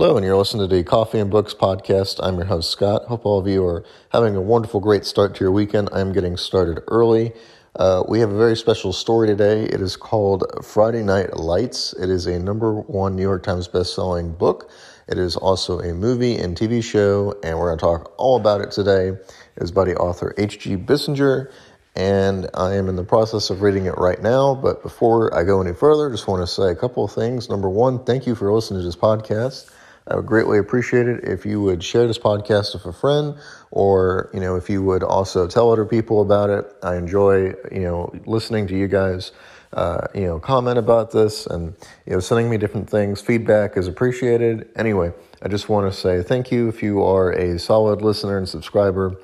Hello, and you're listening to the Coffee and Books podcast. I'm your host, Scott. Hope all of you are having a wonderful, great start to your weekend. I'm getting started early. Uh, we have a very special story today. It is called Friday Night Lights. It is a number one New York Times best-selling book. It is also a movie and TV show, and we're going to talk all about it today. It is by the author H.G. Bissinger, and I am in the process of reading it right now. But before I go any further, just want to say a couple of things. Number one, thank you for listening to this podcast. I would greatly appreciate it if you would share this podcast with a friend or, you know, if you would also tell other people about it. I enjoy, you know, listening to you guys, uh, you know, comment about this and, you know, sending me different things. Feedback is appreciated. Anyway, I just want to say thank you if you are a solid listener and subscriber.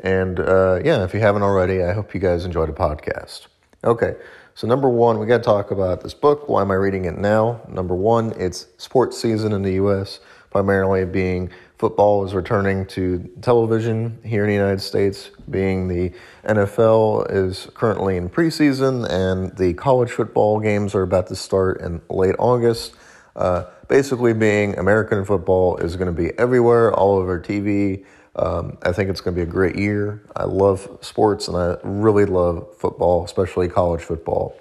And uh, yeah, if you haven't already, I hope you guys enjoy the podcast. Okay. So, number one, we got to talk about this book. Why am I reading it now? Number one, it's sports season in the U.S., primarily being football is returning to television here in the United States, being the NFL is currently in preseason and the college football games are about to start in late August. Uh, basically, being American football is going to be everywhere, all over TV, um, I think it's going to be a great year. I love sports and I really love football, especially college football.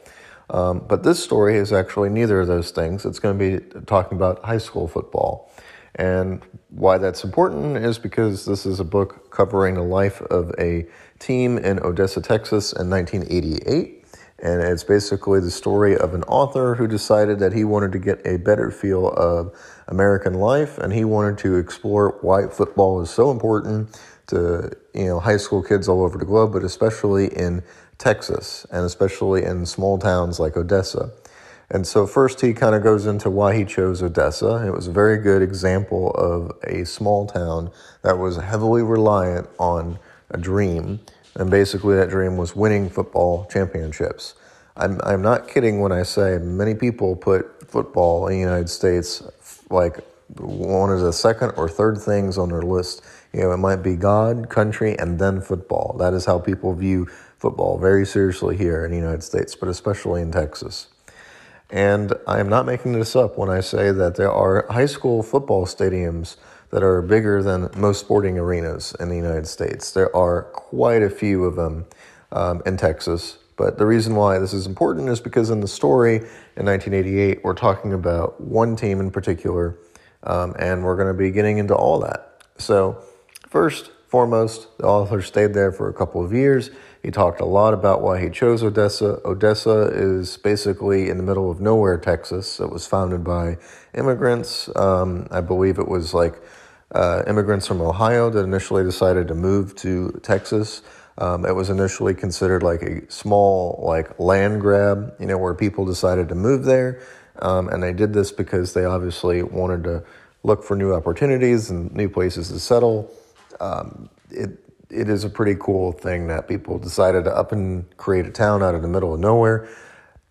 Um, but this story is actually neither of those things. It's going to be talking about high school football. And why that's important is because this is a book covering the life of a team in Odessa, Texas in 1988. And it's basically the story of an author who decided that he wanted to get a better feel of American life and he wanted to explore why football is so important to you know high school kids all over the globe, but especially in Texas and especially in small towns like Odessa. And so, first, he kind of goes into why he chose Odessa. It was a very good example of a small town that was heavily reliant on a dream and basically, that dream was winning football championships. I'm, I'm not kidding when I say many people put football in the United States like one of the second or third things on their list. You know, it might be God, country, and then football. That is how people view football very seriously here in the United States, but especially in Texas. And I am not making this up when I say that there are high school football stadiums that are bigger than most sporting arenas in the United States. There are quite a few of them um, in Texas. But the reason why this is important is because in the story in 1988, we're talking about one team in particular, um, and we're going to be getting into all that. So, first, foremost, the author stayed there for a couple of years. He talked a lot about why he chose Odessa. Odessa is basically in the middle of nowhere, Texas. It was founded by immigrants. Um, I believe it was like uh, immigrants from Ohio that initially decided to move to Texas. Um, it was initially considered like a small like land grab, you know, where people decided to move there, um, and they did this because they obviously wanted to look for new opportunities and new places to settle. Um, it it is a pretty cool thing that people decided to up and create a town out of the middle of nowhere.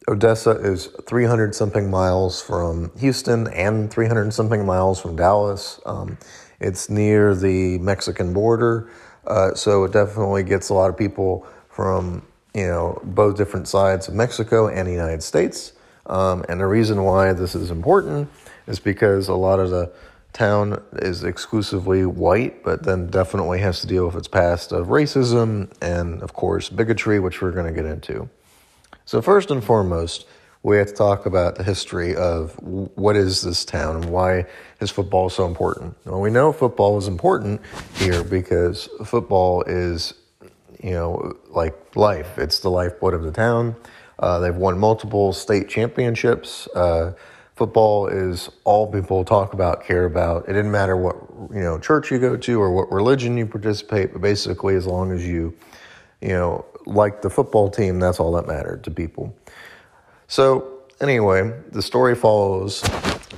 Odessa is 300 something miles from Houston and 300 something miles from Dallas. Um, it's near the Mexican border, uh, so it definitely gets a lot of people from you know both different sides of Mexico and the United States. Um, and the reason why this is important is because a lot of the town is exclusively white, but then definitely has to deal with its past of racism and, of course, bigotry, which we're going to get into. So, first and foremost, we have to talk about the history of what is this town and why is football so important. Well, we know football is important here because football is, you know, like life. It's the lifeblood of the town. Uh, they've won multiple state championships. Uh, football is all people talk about, care about. It didn't matter what you know church you go to or what religion you participate, but basically, as long as you, you know, like the football team, that's all that mattered to people. So, anyway, the story follows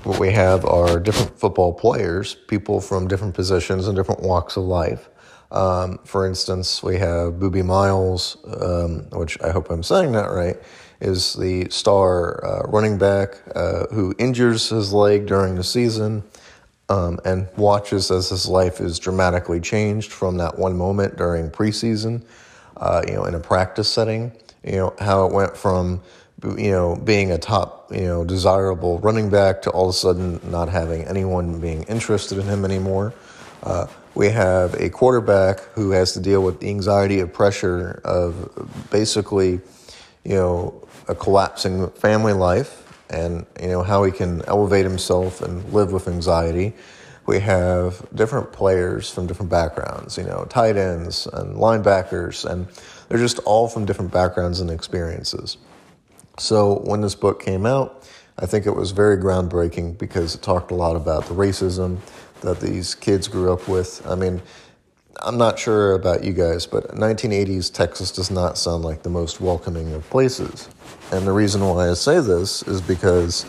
what we have are different football players, people from different positions and different walks of life. Um, for instance, we have Boobie Miles, um, which I hope I'm saying that right, is the star uh, running back uh, who injures his leg during the season um, and watches as his life is dramatically changed from that one moment during preseason, uh, you know, in a practice setting. You know, how it went from you know, being a top, you know, desirable running back to all of a sudden not having anyone being interested in him anymore. Uh, we have a quarterback who has to deal with the anxiety of pressure of basically, you know, a collapsing family life and, you know, how he can elevate himself and live with anxiety. We have different players from different backgrounds, you know, tight ends and linebackers, and they're just all from different backgrounds and experiences. So when this book came out, I think it was very groundbreaking because it talked a lot about the racism that these kids grew up with. I mean, I'm not sure about you guys, but 1980s Texas does not sound like the most welcoming of places. And the reason why I say this is because,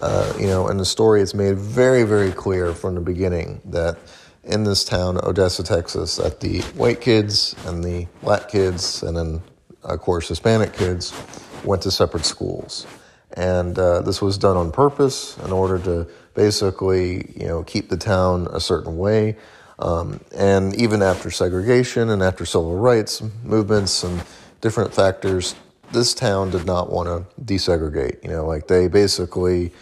uh, you know, in the story, it's made very, very clear from the beginning that in this town, Odessa, Texas, that the white kids and the black kids, and then, of course, Hispanic kids, went to separate schools. And uh, this was done on purpose in order to basically, you know, keep the town a certain way. Um, and even after segregation and after civil rights movements and different factors, this town did not want to desegregate. You know, like they basically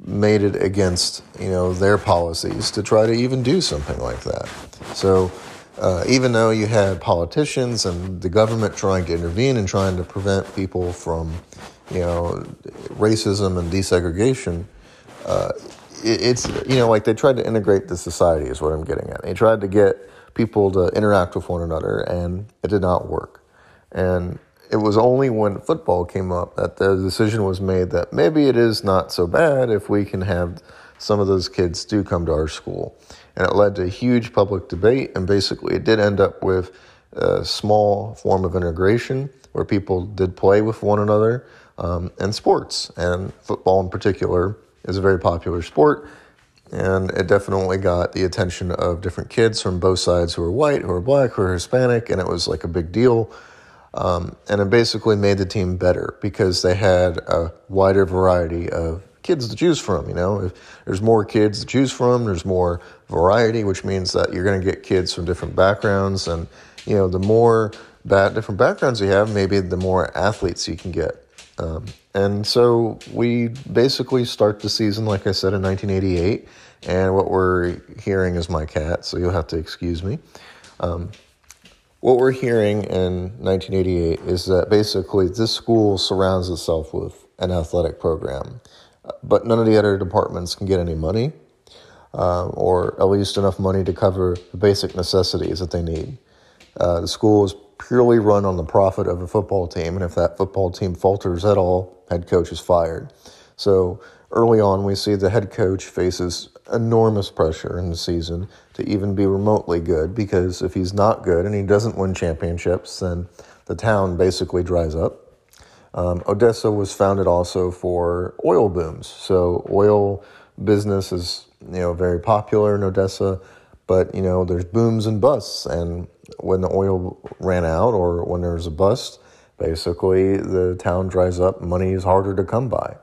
made it against, you know, their policies to try to even do something like that. So uh, even though you had politicians and the government trying to intervene and trying to prevent people from, you know, racism and desegregation, uh, it, it's you know like they tried to integrate the society is what I'm getting at. They tried to get people to interact with one another, and it did not work. And it was only when football came up that the decision was made that maybe it is not so bad if we can have some of those kids do come to our school and it led to a huge public debate. And basically, it did end up with a small form of integration where people did play with one another um, and sports. And football, in particular, is a very popular sport. And it definitely got the attention of different kids from both sides who are white, who are black, who are Hispanic, and it was like a big deal. Um, and it basically made the team better because they had a wider variety of kids to choose from. You know, if there's more kids to choose from, there's more variety, which means that you're going to get kids from different backgrounds, and you know, the more different backgrounds you have, maybe the more athletes you can get. Um, and so we basically start the season, like I said, in 1988. And what we're hearing is my cat, so you'll have to excuse me. Um, what we're hearing in 1988 is that basically this school surrounds itself with an athletic program but none of the other departments can get any money, uh, or at least enough money to cover the basic necessities that they need. Uh, the school is purely run on the profit of a football team, and if that football team falters at all, head coach is fired. So early on, we see the head coach faces enormous pressure in the season to even be remotely good because if he's not good and he doesn't win championships, then the town basically dries up. Um, Odessa was founded also for oil booms. So oil business is you know very popular in Odessa, but you know there's booms and busts, and when the oil ran out or when there's a bust, basically the town dries up. Money is harder to come by.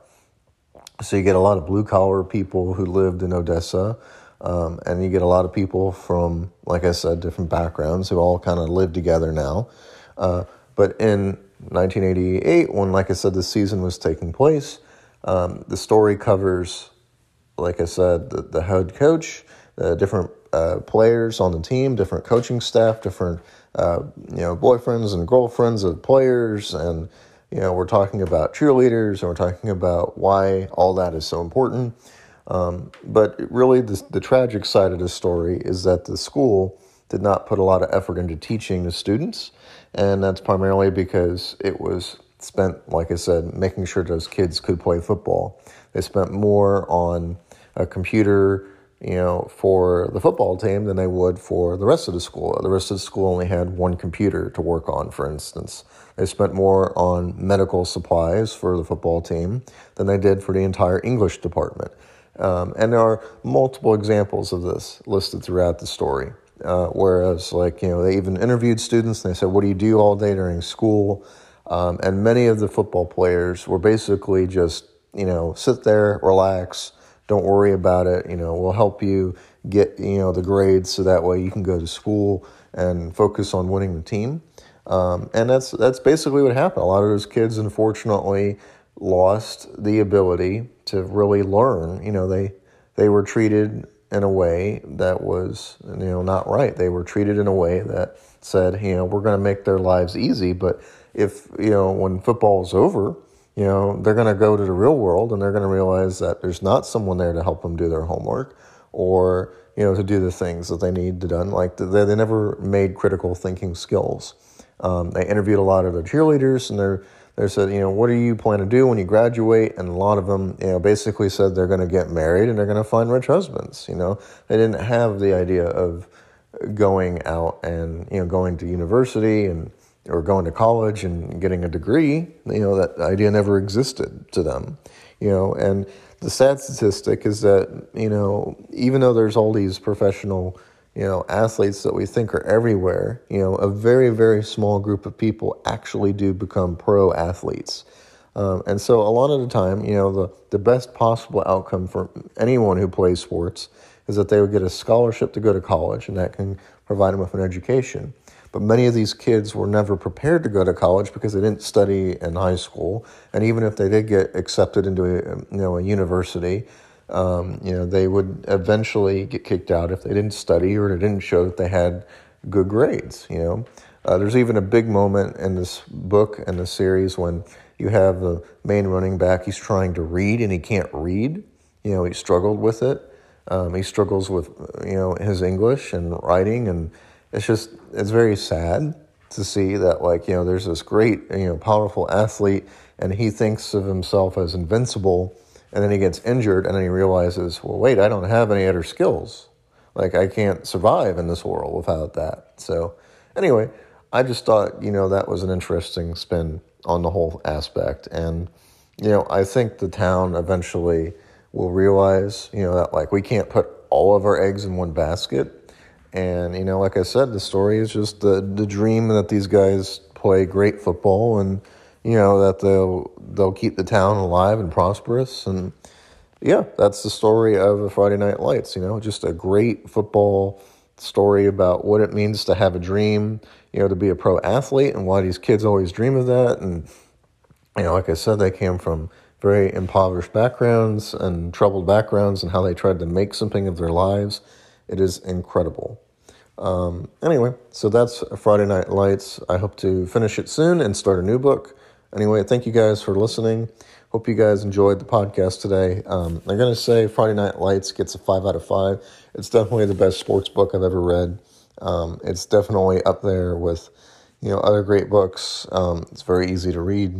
So you get a lot of blue collar people who lived in Odessa. Um, and you get a lot of people from, like I said, different backgrounds who all kind of live together now. Uh, but in 1988, when, like I said, the season was taking place. Um, the story covers, like I said, the, the head coach, the different uh, players on the team, different coaching staff, different uh, you know boyfriends and girlfriends of players, and you know we're talking about cheerleaders and we're talking about why all that is so important. Um, but really, the, the tragic side of the story is that the school did not put a lot of effort into teaching the students and that's primarily because it was spent, like I said, making sure those kids could play football. They spent more on a computer, you know, for the football team than they would for the rest of the school. The rest of the school only had one computer to work on, for instance. They spent more on medical supplies for the football team than they did for the entire English department. Um, and there are multiple examples of this listed throughout the story. Uh, whereas, like, you know, they even interviewed students and they said, What do you do all day during school? Um, and many of the football players were basically just, you know, sit there, relax, don't worry about it. You know, we'll help you get, you know, the grades so that way you can go to school and focus on winning the team. Um, and that's that's basically what happened. A lot of those kids, unfortunately, lost the ability to really learn. You know, they they were treated in a way that was you know not right. They were treated in a way that said, you know, we're going to make their lives easy, but if you know when football is over, you know they're going to go to the real world and they're going to realize that there's not someone there to help them do their homework or you know to do the things that they need to done. Like they they never made critical thinking skills. Um, they interviewed a lot of the cheerleaders and they're they said, you know, what do you plan to do when you graduate? And a lot of them, you know, basically said they're going to get married and they're going to find rich husbands. You know, they didn't have the idea of going out and you know going to university and or going to college and getting a degree. You know, that idea never existed to them. You know, and the sad statistic is that you know even though there's all these professional you know, athletes that we think are everywhere, you know, a very, very small group of people actually do become pro athletes. Um, and so a lot of the time, you know, the, the best possible outcome for anyone who plays sports is that they would get a scholarship to go to college and that can provide them with an education. But many of these kids were never prepared to go to college because they didn't study in high school. And even if they did get accepted into a, you know, a university, um, you know, they would eventually get kicked out if they didn't study or they didn't show that they had good grades. You know, uh, there's even a big moment in this book and the series when you have the main running back. He's trying to read and he can't read. You know, he struggled with it. Um, he struggles with you know his English and writing, and it's just it's very sad to see that like you know there's this great you know powerful athlete, and he thinks of himself as invincible and then he gets injured and then he realizes well wait i don't have any other skills. Like i can't survive in this world without that. So anyway i just thought you know that was an interesting spin on the whole aspect. And you know i think the town eventually will realize you know that like we can't put all of our eggs in one basket. And you know like i said the story is just the the dream that these guys play great football and you know that they'll they'll keep the town alive and prosperous. And yeah that's the story of friday night lights you know just a great football story about what it means to have a dream you know to be a pro athlete and why these kids always dream of that. And you know like i said they came from very impoverished backgrounds and troubled backgrounds and how they tried to make something of their lives. It is incredible. Um, anyway so that's friday night lights. I hope to finish it soon and start a new book Anyway, thank you guys for listening. Hope you guys enjoyed the podcast today. Um, I'm going to say Friday Night Lights gets a 5 out of 5. It's definitely the best sports book I've ever read. Um, it's definitely up there with, you know, other great books. Um, it's very easy to read.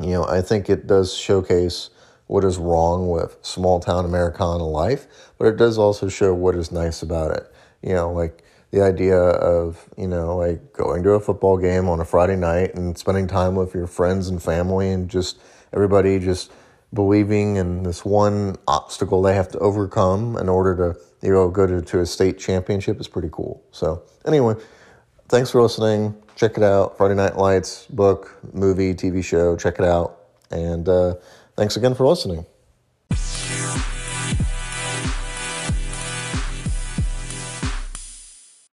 You know, I think it does showcase what is wrong with small town Americana life, but it does also show what is nice about it. You know, like the idea of you know like going to a football game on a Friday night and spending time with your friends and family and just everybody just believing in this one obstacle they have to overcome in order to you know go to, to a state championship is pretty cool. So anyway, thanks for listening. Check it out. Friday Night Lights book, movie, TV show. Check it out. And uh, thanks again for listening.